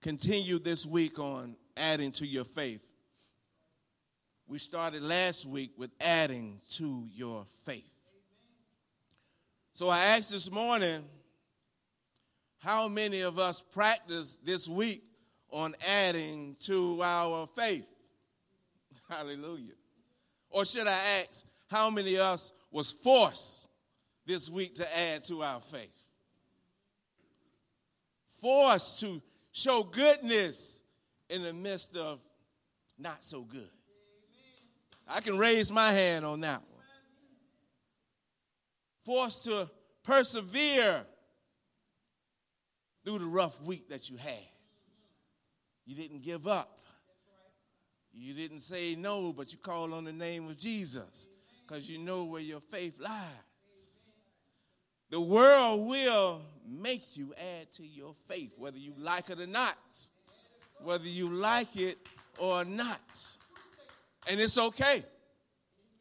continue this week on adding to your faith. We started last week with adding to your faith. So I asked this morning, how many of us practice this week on adding to our faith? Hallelujah. Or should I ask, how many of us was forced this week to add to our faith? Forced to show goodness in the midst of not so good. I can raise my hand on that one. Forced to persevere through the rough week that you had. You didn't give up. You didn't say no, but you called on the name of Jesus because you know where your faith lies. The world will make you add to your faith, whether you like it or not. Whether you like it or not. And it's okay.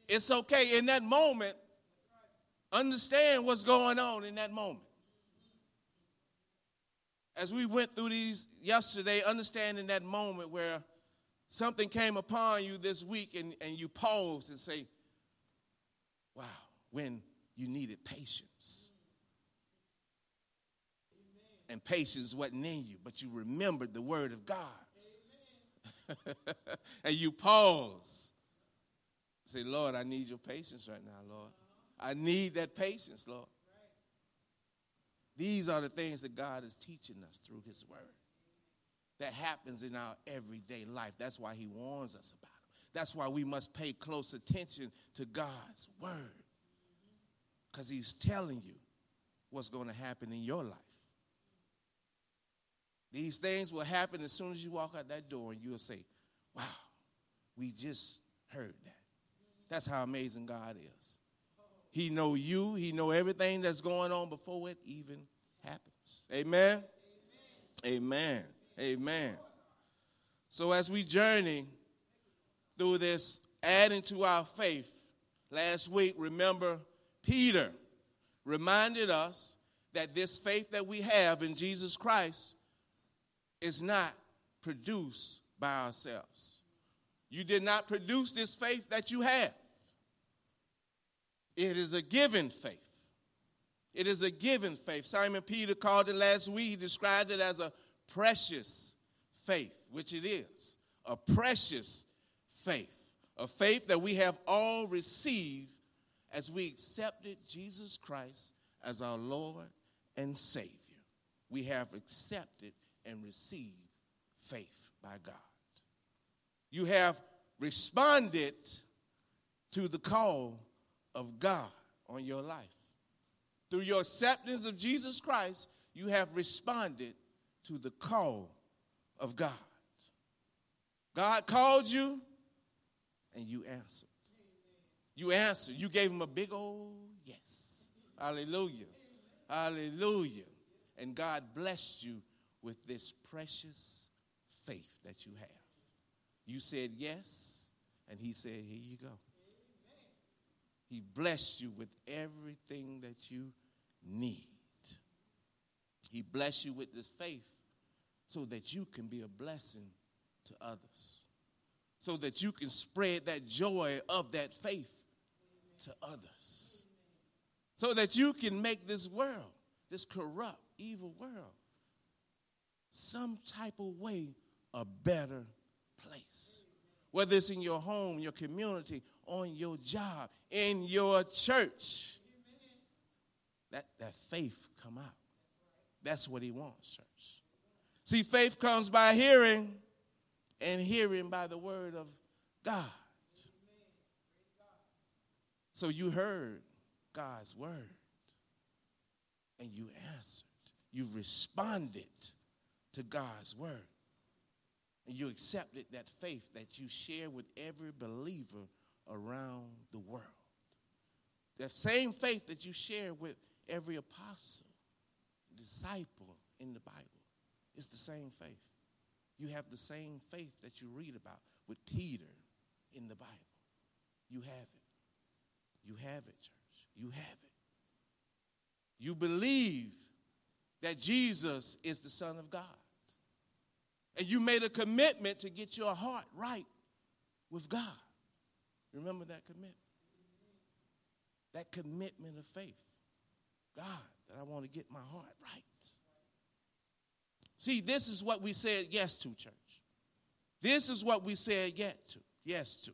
It's okay. In that moment, understand what's going on in that moment. As we went through these yesterday, understanding that moment where something came upon you this week and, and you paused and say, wow, when you needed patience. And patience wasn't in you, but you remembered the word of God. and you pause. Say, Lord, I need your patience right now, Lord. I need that patience, Lord. These are the things that God is teaching us through his word. That happens in our everyday life. That's why he warns us about it. That's why we must pay close attention to God's word. Because he's telling you what's going to happen in your life. These things will happen as soon as you walk out that door and you'll say, wow, we just heard that. That's how amazing God is. He know you. He know everything that's going on before it even happens. Amen. Amen. Amen. So as we journey through this adding to our faith, last week, remember Peter reminded us that this faith that we have in Jesus Christ is not produced by ourselves. You did not produce this faith that you have. It is a given faith. It is a given faith. Simon Peter called it last week. He described it as a precious faith, which it is. A precious faith. A faith that we have all received as we accepted Jesus Christ as our Lord and Savior. We have accepted and receive faith by God. You have responded to the call of God on your life. Through your acceptance of Jesus Christ, you have responded to the call of God. God called you and you answered. You answered. You gave him a big old yes. Hallelujah. Hallelujah. And God blessed you with this precious faith that you have. You said yes, and he said, Here you go. He blessed you with everything that you need. He blessed you with this faith so that you can be a blessing to others, so that you can spread that joy of that faith to others, so that you can make this world, this corrupt, evil world, some type of way a better place. Whether it's in your home, your community, on your job, in your church. That, that faith come out. That's what he wants, church. See, faith comes by hearing, and hearing by the word of God. So you heard God's word, and you answered. You responded to God's word. And you accepted that faith that you share with every believer around the world. That same faith that you share with every apostle, disciple in the Bible. It's the same faith. You have the same faith that you read about with Peter in the Bible. You have it. You have it, church. You have it. You believe that Jesus is the Son of God. And you made a commitment to get your heart right with God. Remember that commitment? That commitment of faith. God, that I want to get my heart right. See, this is what we said yes to, church. This is what we said yes to. Yes to.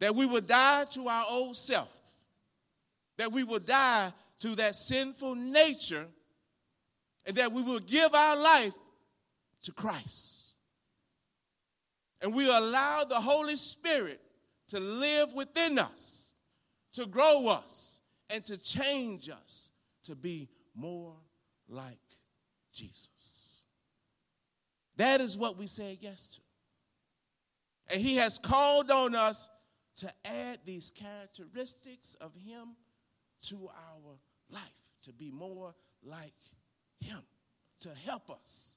That we would die to our old self. That we would die to that sinful nature. And that we will give our life to Christ. And we allow the Holy Spirit to live within us, to grow us, and to change us to be more like Jesus. That is what we say yes to. And He has called on us to add these characteristics of Him to our life, to be more like Him, to help us,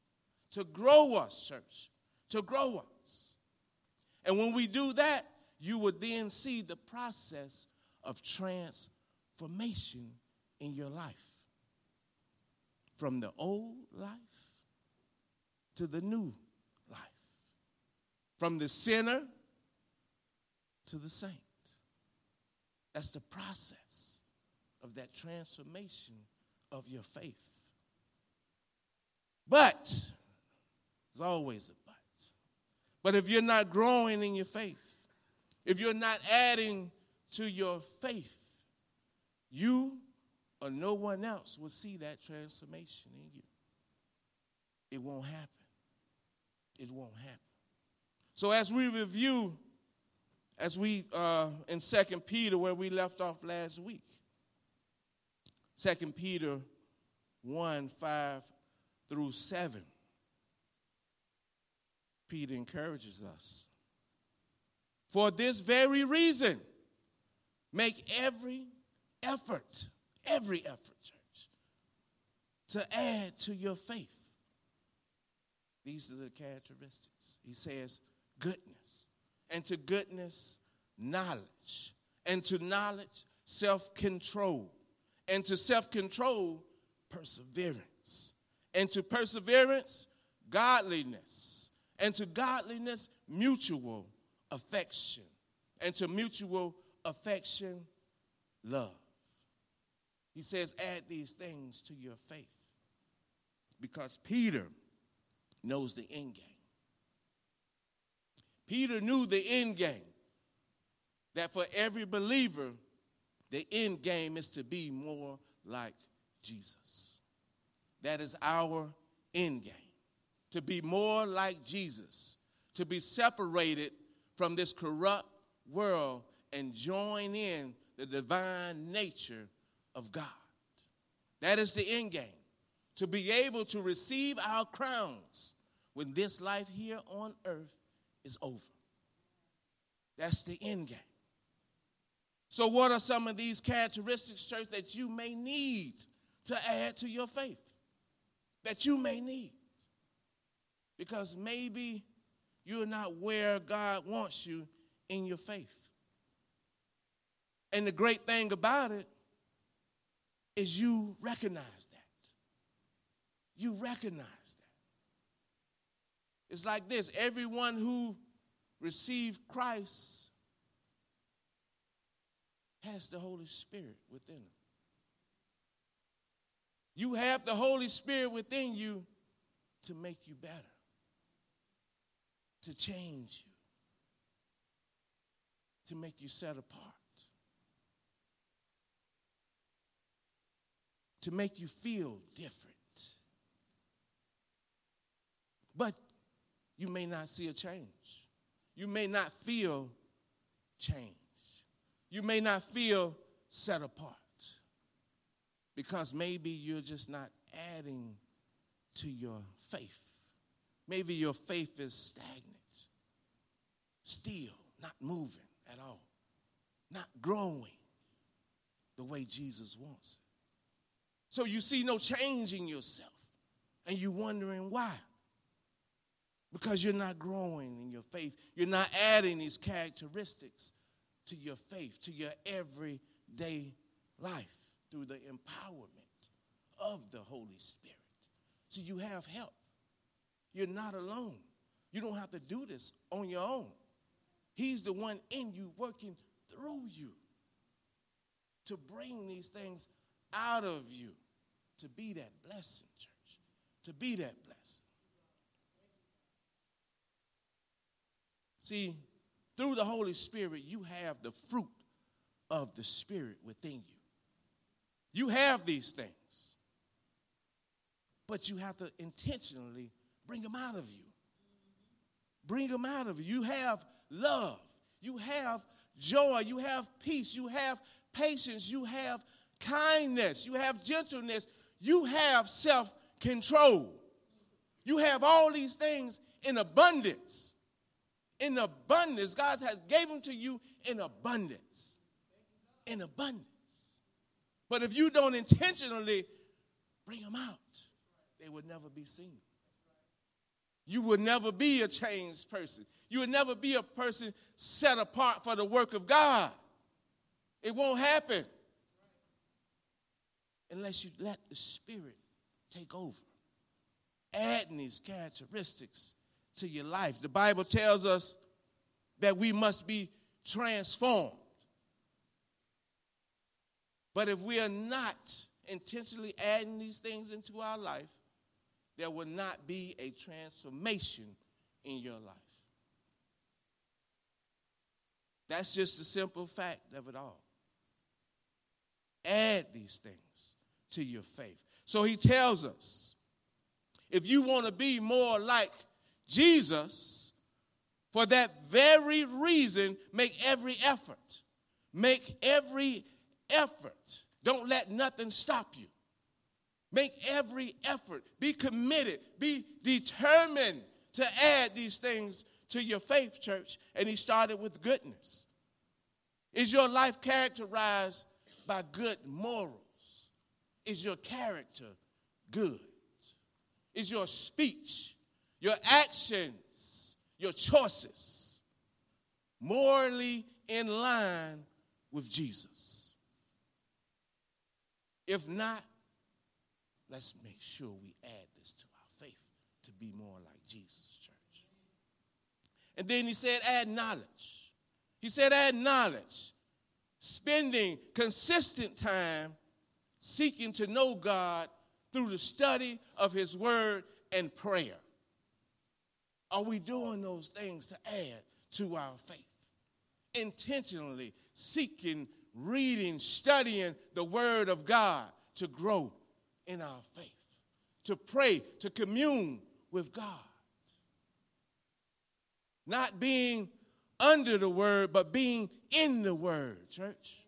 to grow us, church, to grow us. And when we do that, you would then see the process of transformation in your life. From the old life to the new life. From the sinner to the saint. That's the process of that transformation of your faith. But, there's always a but. But if you're not growing in your faith, if you're not adding to your faith, you or no one else will see that transformation in you. It won't happen. It won't happen. So as we review, as we uh, in Second Peter, where we left off last week, Second Peter 1, 5 through 7, Peter encourages us for this very reason, make every effort, every effort, church, to add to your faith. These are the characteristics. He says, goodness. And to goodness, knowledge. And to knowledge, self control. And to self control, perseverance. And to perseverance, godliness. And to godliness, mutual affection. And to mutual affection, love. He says, add these things to your faith. Because Peter knows the end game. Peter knew the end game. That for every believer, the end game is to be more like Jesus. That is our end game. To be more like Jesus. To be separated from this corrupt world and join in the divine nature of God. That is the end game. To be able to receive our crowns when this life here on earth is over. That's the end game. So, what are some of these characteristics, church, that you may need to add to your faith? That you may need. Because maybe you're not where God wants you in your faith. And the great thing about it is you recognize that. You recognize that. It's like this everyone who received Christ has the Holy Spirit within them. You have the Holy Spirit within you to make you better to change you, to make you set apart, to make you feel different. But you may not see a change. You may not feel change. You may not feel set apart because maybe you're just not adding to your faith. Maybe your faith is stagnant still, not moving at all, not growing the way Jesus wants it. So you see no change in yourself, and you're wondering why. Because you're not growing in your faith. You're not adding these characteristics to your faith, to your everyday life through the empowerment of the Holy Spirit. So you have help. You're not alone You don't have to do this on your own. He's the one in you working through you to bring these things out of you to be that blessing, church. To be that blessing. See, through the Holy Spirit, you have the fruit of the Spirit within you. You have these things, but you have to intentionally bring them out of you. Bring them out of you. You have love, you have joy, you have peace, you have patience, you have kindness, you have gentleness, you have self control. You have all these things in abundance. In abundance. God has gave them to you in abundance. In abundance. But if you don't intentionally bring them out, they would never be seen. You will never be a changed person. You will never be a person set apart for the work of God. It won't happen unless you let the Spirit take over, adding these characteristics to your life. The Bible tells us that we must be transformed. But if we are not intentionally adding these things into our life, there will not be a transformation in your life. That's just the simple fact of it all. Add these things to your faith. So he tells us if you want to be more like Jesus, for that very reason, make every effort. Make every effort. Don't let nothing stop you. Make every effort. Be committed. Be determined to add these things to your faith, church. And he started with goodness. Is your life characterized by good morals? Is your character good? Is your speech, your actions, your choices morally in line with Jesus? If not, let's make sure we add this to our faith to be more like Jesus, church. And then he said, add knowledge. He said, add knowledge. Spending consistent time seeking to know God through the study of His Word and prayer? Are we doing those things to add to our faith? Intentionally seeking, reading, studying the Word of God to grow in our faith, to pray, to commune with God. Not being under the Word, but being in the Word, church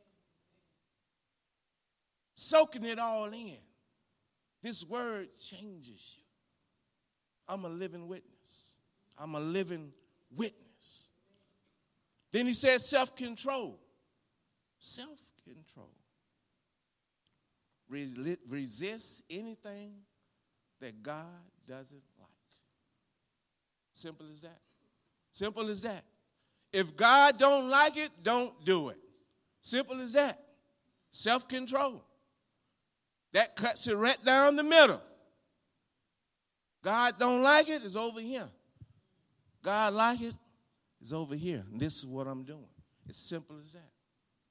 soaking it all in. This word changes you. I'm a living witness. I'm a living witness. Then he says self control. Self control. Resist anything that God doesn't like. Simple as that. Simple as that. If God don't like it, don't do it. Simple as that. Self control. That cuts it right down the middle. God don't like it, it's over here. God like it, it's over here. And this is what I'm doing. It's simple as that.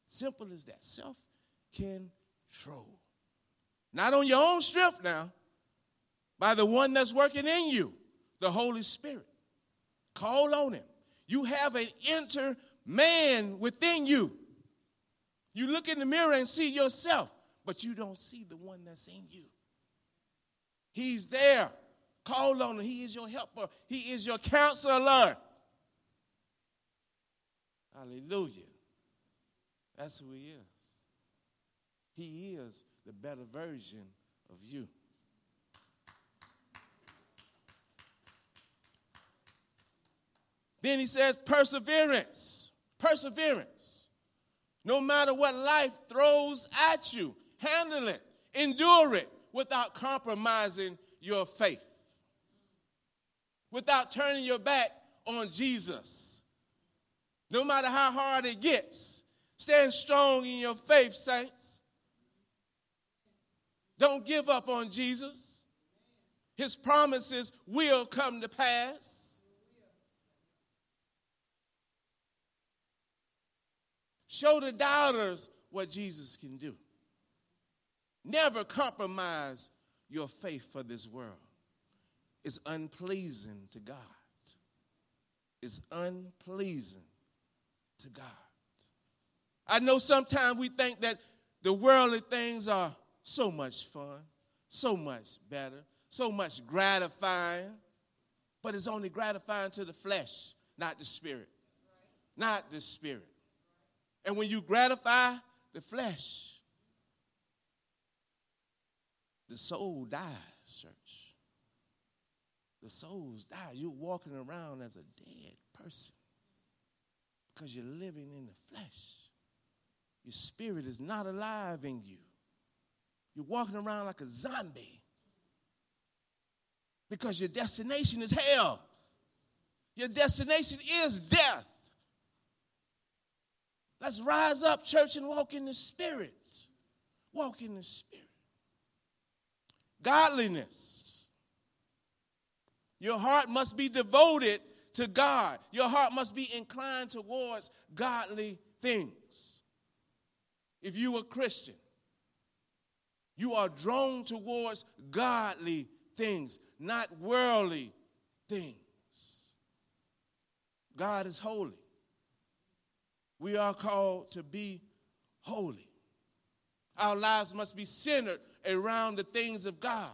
Simple as that. Self control. Not on your own strength now, by the one that's working in you, the Holy Spirit. Call on him. You have an inner man within you. You look in the mirror and see yourself but you don't see the one that's in you. He's there. Call on him. He is your helper, He is your counselor. Hallelujah. That's who He is. He is the better version of you. Then he says perseverance. Perseverance. No matter what life throws at you, handle it, endure it without compromising your faith, without turning your back on Jesus. No matter how hard it gets, stand strong in your faith, saints. Don't give up on Jesus. His promises will come to pass. Show the doubters what Jesus can do. Never compromise your faith for this world. It's unpleasing to God. It's unpleasing to God. I know sometimes we think that the worldly things are so much fun, so much better, so much gratifying, but it's only gratifying to the flesh, not the spirit. Not the spirit. And when you gratify the flesh, the soul dies, church. The soul dies. You're walking around as a dead person because you're living in the flesh. Your spirit is not alive in you. You're walking around like a zombie because your destination is hell. Your destination is death. Let's rise up, church, and walk in the Spirit. Walk in the Spirit. Godliness. Your heart must be devoted to God. Your heart must be inclined towards godly things. If you are Christian, you are drawn towards godly things, not worldly things. God is holy. We are called to be holy. Our lives must be centered around the things of God.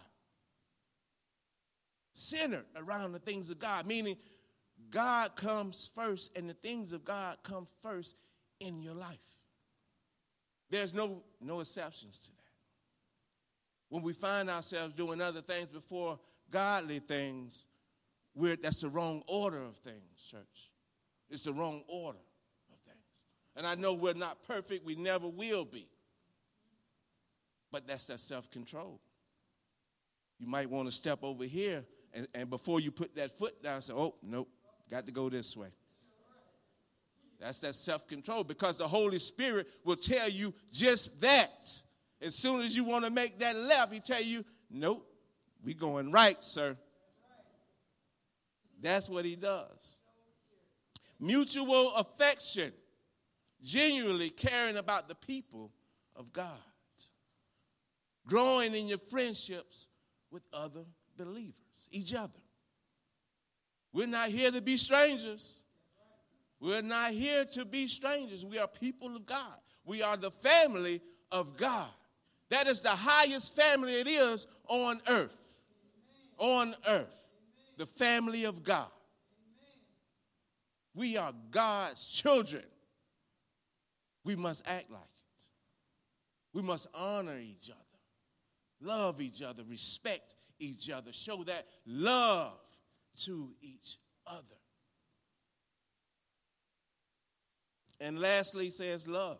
Centered around the things of God, meaning God comes first and the things of God come first in your life. There's no, no exceptions to that. When we find ourselves doing other things before godly things, we're, that's the wrong order of things, church. It's the wrong order. Of things. And I know we're not perfect, we never will be. But that's that self control. You might want to step over here, and, and before you put that foot down, say, oh, nope, got to go this way. That's that self control because the Holy Spirit will tell you just that. As soon as you want to make that left, He tell you, nope, we going right, sir. That's what He does. Mutual affection genuinely caring about the people of God, growing in your friendships with other believers, each other. We're not here to be strangers. We're not here to be strangers. We are people of God. We are the family of God. That is the highest family it is on earth. On earth. The family of God. We are God's children we must act like it. We must honor each other, love each other, respect each other, show that love to each other. And lastly, says love.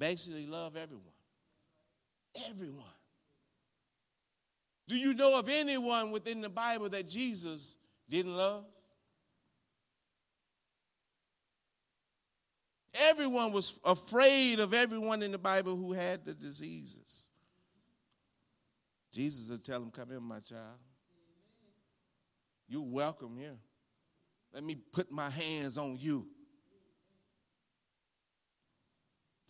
Basically, love everyone. Everyone. Do you know of anyone within the Bible that Jesus didn't love? Everyone was afraid of everyone in the Bible who had the diseases. Jesus would tell them, Come in, my child. You're welcome here. Let me put my hands on you.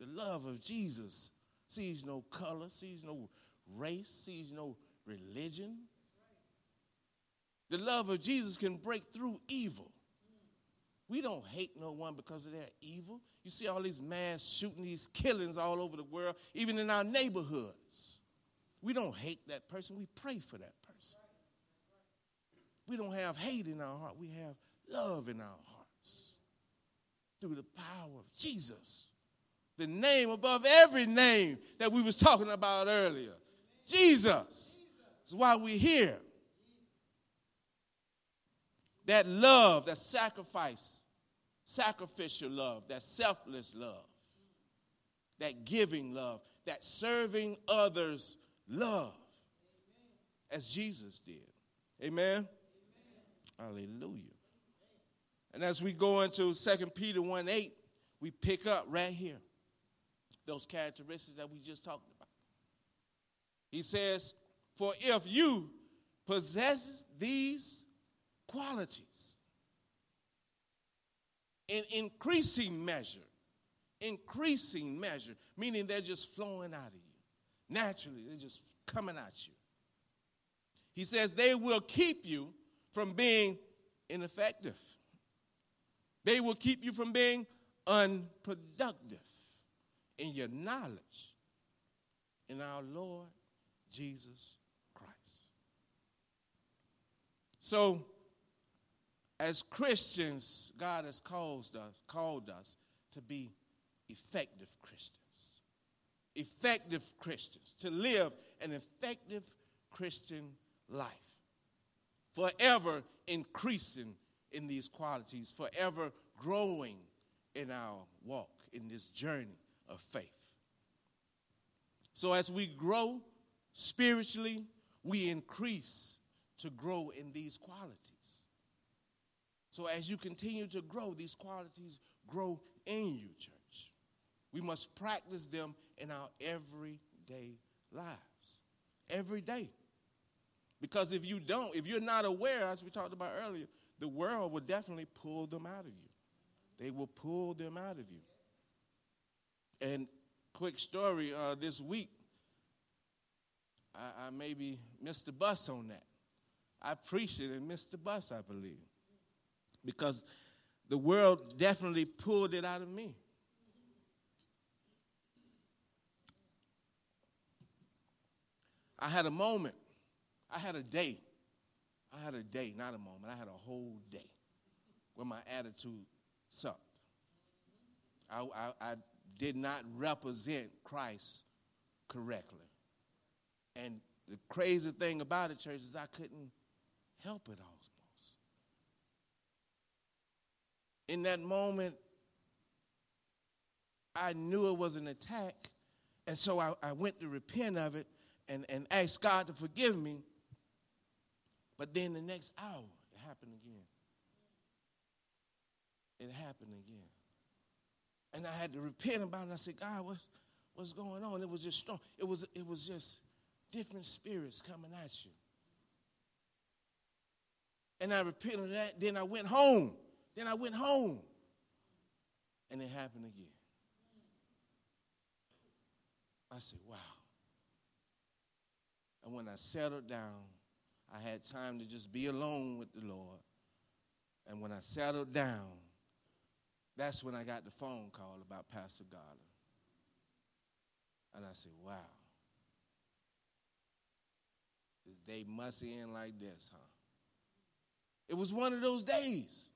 The love of Jesus sees no color, sees no race, sees no religion. The love of Jesus can break through evil. We don't hate no one because of their evil. You see all these mass shooting, these killings all over the world, even in our neighborhoods. We don't hate that person, we pray for that person. We don't have hate in our heart, we have love in our hearts through the power of Jesus. The name above every name that we was talking about earlier. Jesus. That's why we're here. That love, that sacrifice sacrificial love, that selfless love, that giving love, that serving others love, as Jesus did. Amen? Amen? Hallelujah. And as we go into 2 Peter 1 8, we pick up right here those characteristics that we just talked about. He says, For if you possess these qualities, in increasing measure. Increasing measure, meaning they're just flowing out of you. Naturally, they're just coming at you. He says they will keep you from being ineffective. They will keep you from being unproductive in your knowledge in our Lord Jesus Christ. So, as Christians, God has called us, called us to be effective Christians. Effective Christians, to live an effective Christian life. Forever increasing in these qualities, forever growing in our walk, in this journey of faith. So as we grow spiritually, we increase to grow in these qualities. So as you continue to grow, these qualities grow in you, church. We must practice them in our everyday lives. Every day. Because if you don't, if you're not aware, as we talked about earlier, the world will definitely pull them out of you. They will pull them out of you. And quick story uh, this week, I, I maybe missed the bus on that. I preached it and missed the bus, I believe. Because the world definitely pulled it out of me. I had a moment I had a day. I had a day, not a moment. I had a whole day where my attitude sucked. I, I, I did not represent Christ correctly. And the crazy thing about it, church, is I couldn't help it almost. In that moment, I knew it was an attack, and so I, I went to repent of it and, and ask God to forgive me. But then the next hour, it happened again. It happened again. And I had to repent about it. I said, God, what's, what's going on? It was just strong. It was, it was just different spirits coming at you. And I repented of that. Then I went home. Then I went home. And it happened again. I said, wow. And when I settled down, I had time to just be alone with the Lord. And when I settled down, that's when I got the phone call about Pastor Garland. And I said, wow. Day must end like this, huh? It was one of those days.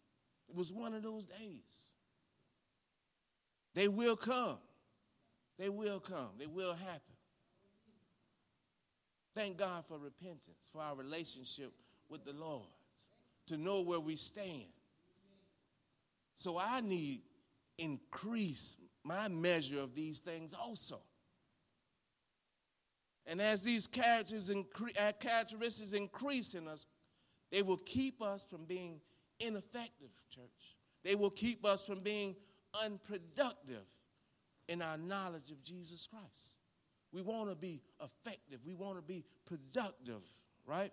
It was one of those days. They will come. They will come. They will happen. Thank God for repentance, for our relationship with the Lord, to know where we stand. So I need increase my measure of these things also. And as these characters incre- uh, characteristics increase in us, they will keep us from being ineffective, church. They will keep us from being unproductive in our knowledge of Jesus Christ. We want to be effective. We want to be productive, right?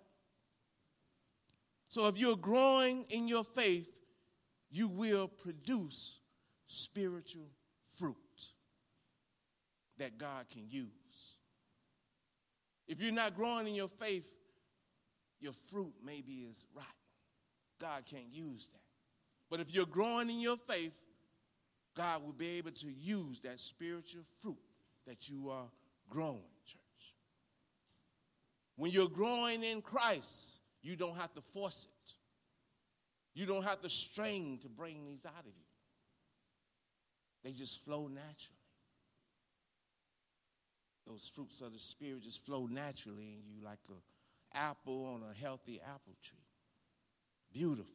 So if you're growing in your faith, you will produce spiritual fruit that God can use. If you're not growing in your faith, your fruit maybe is rotten. God can't use that. But if you're growing in your faith, God will be able to use that spiritual fruit that you are growing, church. When you're growing in Christ, you don't have to force it. You don't have to strain to bring these out of you. They just flow naturally. Those fruits of the Spirit just flow naturally in you like an apple on a healthy apple tree. Beautiful.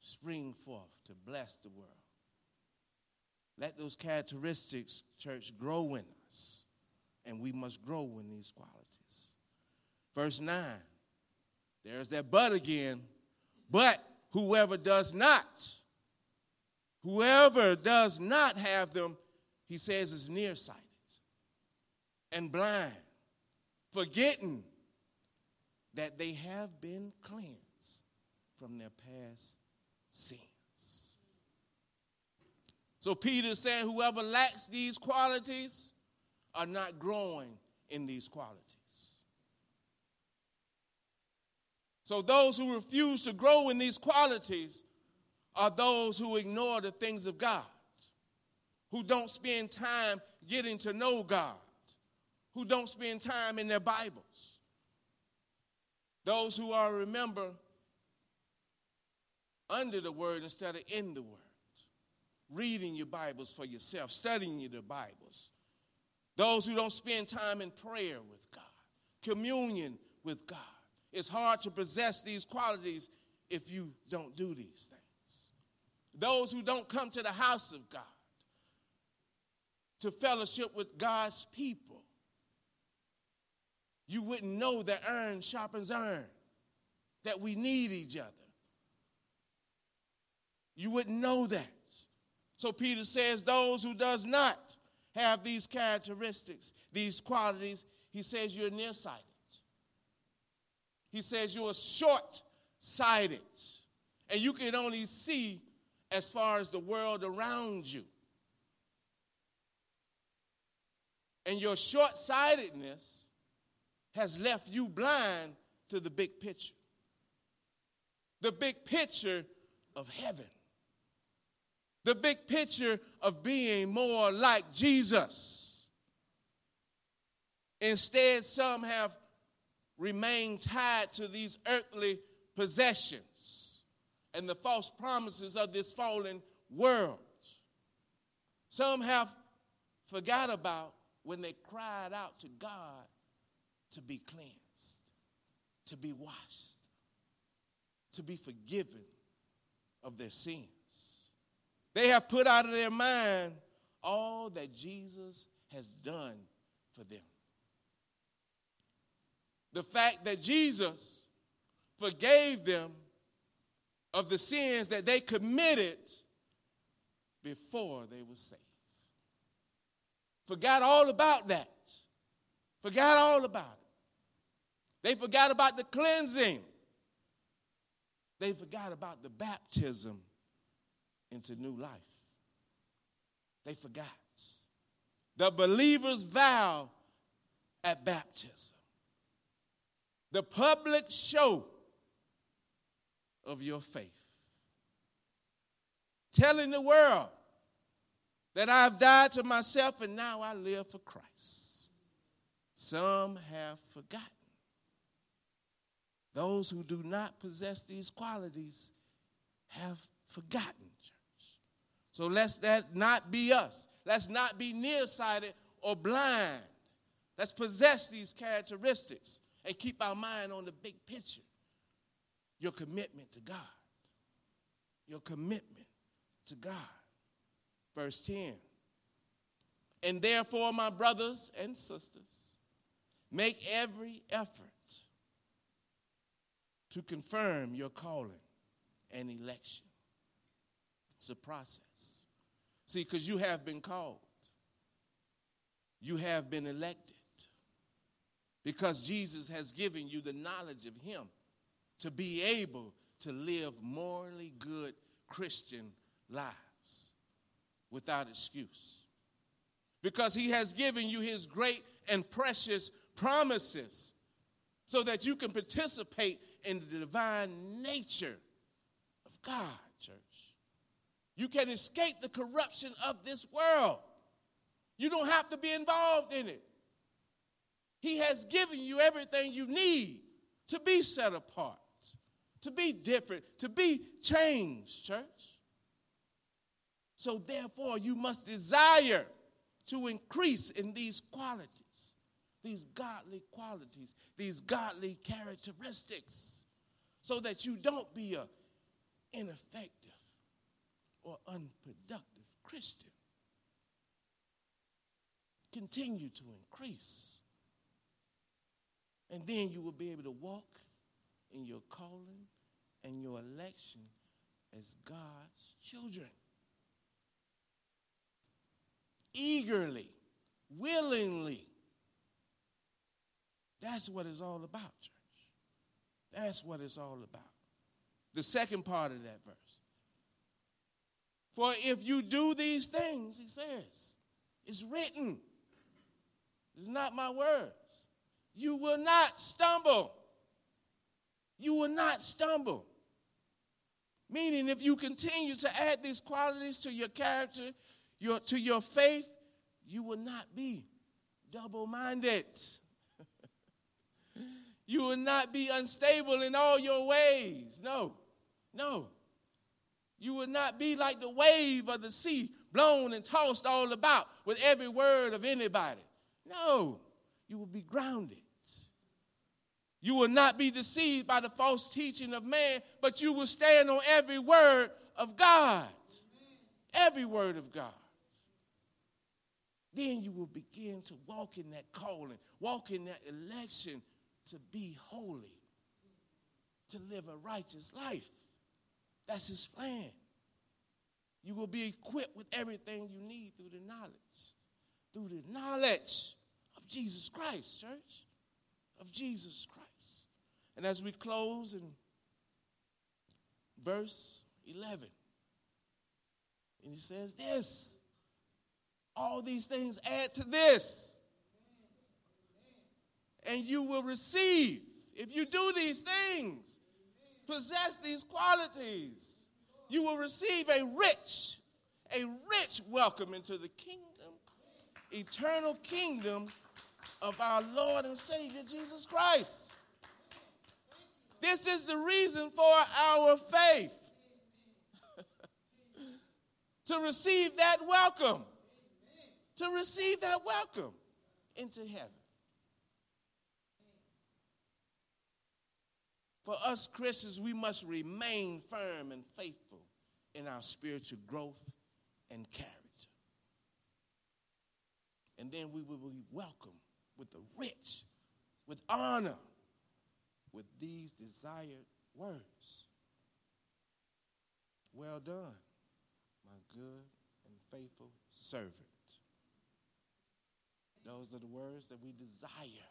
Spring forth to bless the world. Let those characteristics, church, grow in us and we must grow in these qualities. Verse 9, there's that but again. But whoever does not, whoever does not have them, he says is nearsighted and blind, forgetting that they have been cleansed from their past sins. So Peter is saying whoever lacks these qualities are not growing in these qualities. So those who refuse to grow in these qualities are those who ignore the things of God, who don't spend time getting to know God, who don't spend time in their Bibles. Those who are, remember, under the word instead of in the word. Reading your Bibles for yourself, studying your Bibles. Those who don't spend time in prayer with God, communion with God. It's hard to possess these qualities if you don't do these things those who don't come to the house of God to fellowship with God's people, you wouldn't know that iron sharpens iron, that we need each other. You wouldn't know that. So Peter says those who does not have these characteristics, these qualities, he says you're nearsighted. He says you're short-sighted. And you can only see as far as the world around you. And your short sightedness has left you blind to the big picture. The big picture of heaven. The big picture of being more like Jesus. Instead, some have remained tied to these earthly possessions and the false promises of this fallen world. Some have forgot about when they cried out to God to be cleansed, to be washed, to be forgiven of their sins. They have put out of their mind all that Jesus has done for them. The fact that Jesus forgave them of the sins that they committed before they were saved. Forgot all about that. Forgot all about it. They forgot about the cleansing. They forgot about the baptism into new life. They forgot. The believer's vow at baptism. The public show of your faith. Telling the world that I've died to myself and now I live for Christ. Some have forgotten. Those who do not possess these qualities have forgotten, church. So let's that not be us. Let's not be nearsighted or blind. Let's possess these characteristics and keep our mind on the big picture your commitment to God. Your commitment to God. Verse 10. And therefore, my brothers and sisters, make every effort to confirm your calling and election. It's a process. See, because you have been called, you have been elected, because Jesus has given you the knowledge of Him to be able to live morally good Christian lives without excuse. Because he has given you his great and precious promises so that you can participate in the divine nature of God, church. You can escape the corruption of this world. You don't have to be involved in it. He has given you everything you need to be set apart to be different, to be changed, church. So, therefore, you must desire to increase in these qualities, these godly qualities, these godly characteristics, so that you don't be a ineffective or unproductive Christian. Continue to increase. And then you will be able to walk in your calling and your election as God's children. Eagerly, willingly. That's what it's all about, church. That's what it's all about. The second part of that verse. For if you do these things, he says, it's written. It's not my words. You will not stumble. You will not stumble. Meaning, if you continue to add these qualities to your character, your, to your faith, you will not be double minded. you will not be unstable in all your ways. No, no. You will not be like the wave of the sea, blown and tossed all about with every word of anybody. No, you will be grounded. You will not be deceived by the false teaching of man, but you will stand on every word of God. Every word of God. Then you will begin to walk in that calling, walk in that election to be holy, to live a righteous life. That's his plan. You will be equipped with everything you need through the knowledge, through the knowledge of Jesus Christ, church, of Jesus Christ. And as we close in verse 11, and he says this all these things add to this. And you will receive, if you do these things, possess these qualities, you will receive a rich, a rich welcome into the kingdom, eternal kingdom of our Lord and Savior Jesus Christ. This is the reason for our faith. to receive that welcome. To receive that welcome into heaven. For us Christians, we must remain firm and faithful in our spiritual growth and character. And then we will be welcomed with the rich, with honor with these desired words. Well done, my good and faithful servant. Those are the words that we desire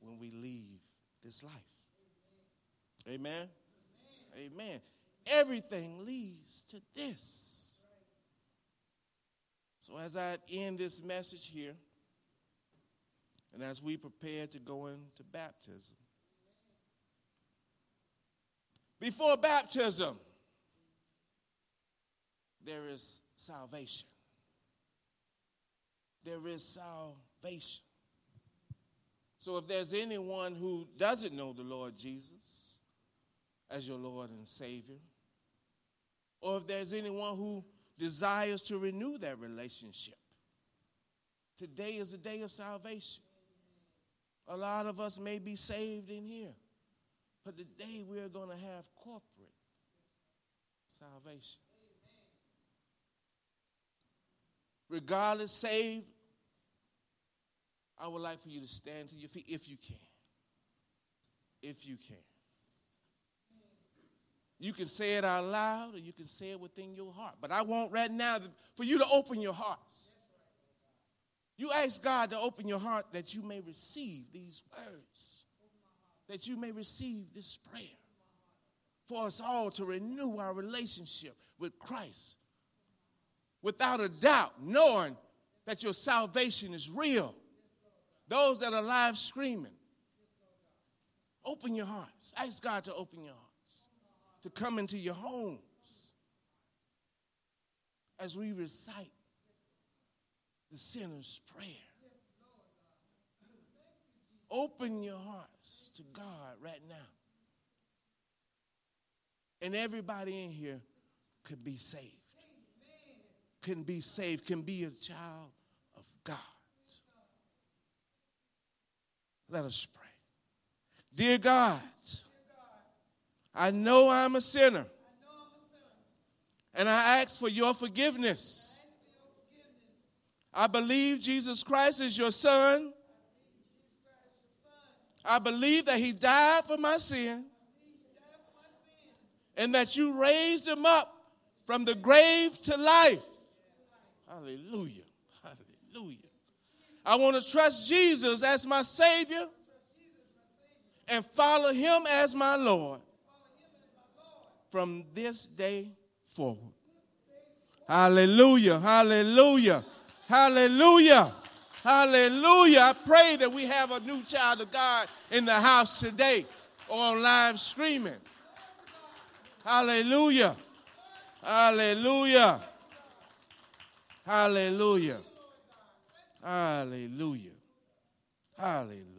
when we leave this life. Amen? Amen. Amen. Everything leads to this. So, as I end this message here, and as we prepare to go into baptism, before baptism, there is salvation. There is salvation. So if there's anyone who doesn't know the Lord Jesus as your Lord and Savior, or if there's anyone who desires to renew that relationship, today is the day of salvation. A lot of us may be saved in here. But today we're going to have corporate salvation. Regardless, saved, I would like for you to stand to your feet if you can. If you can. You can say it out loud or you can say it within your heart. But I want right now for you to open your hearts. You ask God to open your heart that you may receive these words that you may receive this prayer for us all to renew our relationship with Christ without a doubt, knowing that your salvation is real. Those that are live screaming, open your hearts. Ask God to open your hearts, to come into your homes as we recite the sinner's prayer. Open your hearts to God right now. And everybody in here could be saved. Can be saved, can be a child of God. Let us pray. Dear God, I know I'm a sinner. And I ask for your forgiveness. I believe Jesus Christ is your son I believe that he died for my sin and that you raised him up from the grave to life. Hallelujah. Hallelujah. I want to trust Jesus as my Savior and follow him as my Lord from this day forward. Hallelujah. Hallelujah. Hallelujah. Hallelujah. I pray that we have a new child of God in the house today or on live streaming. Hallelujah. Hallelujah. Hallelujah. Hallelujah. Hallelujah.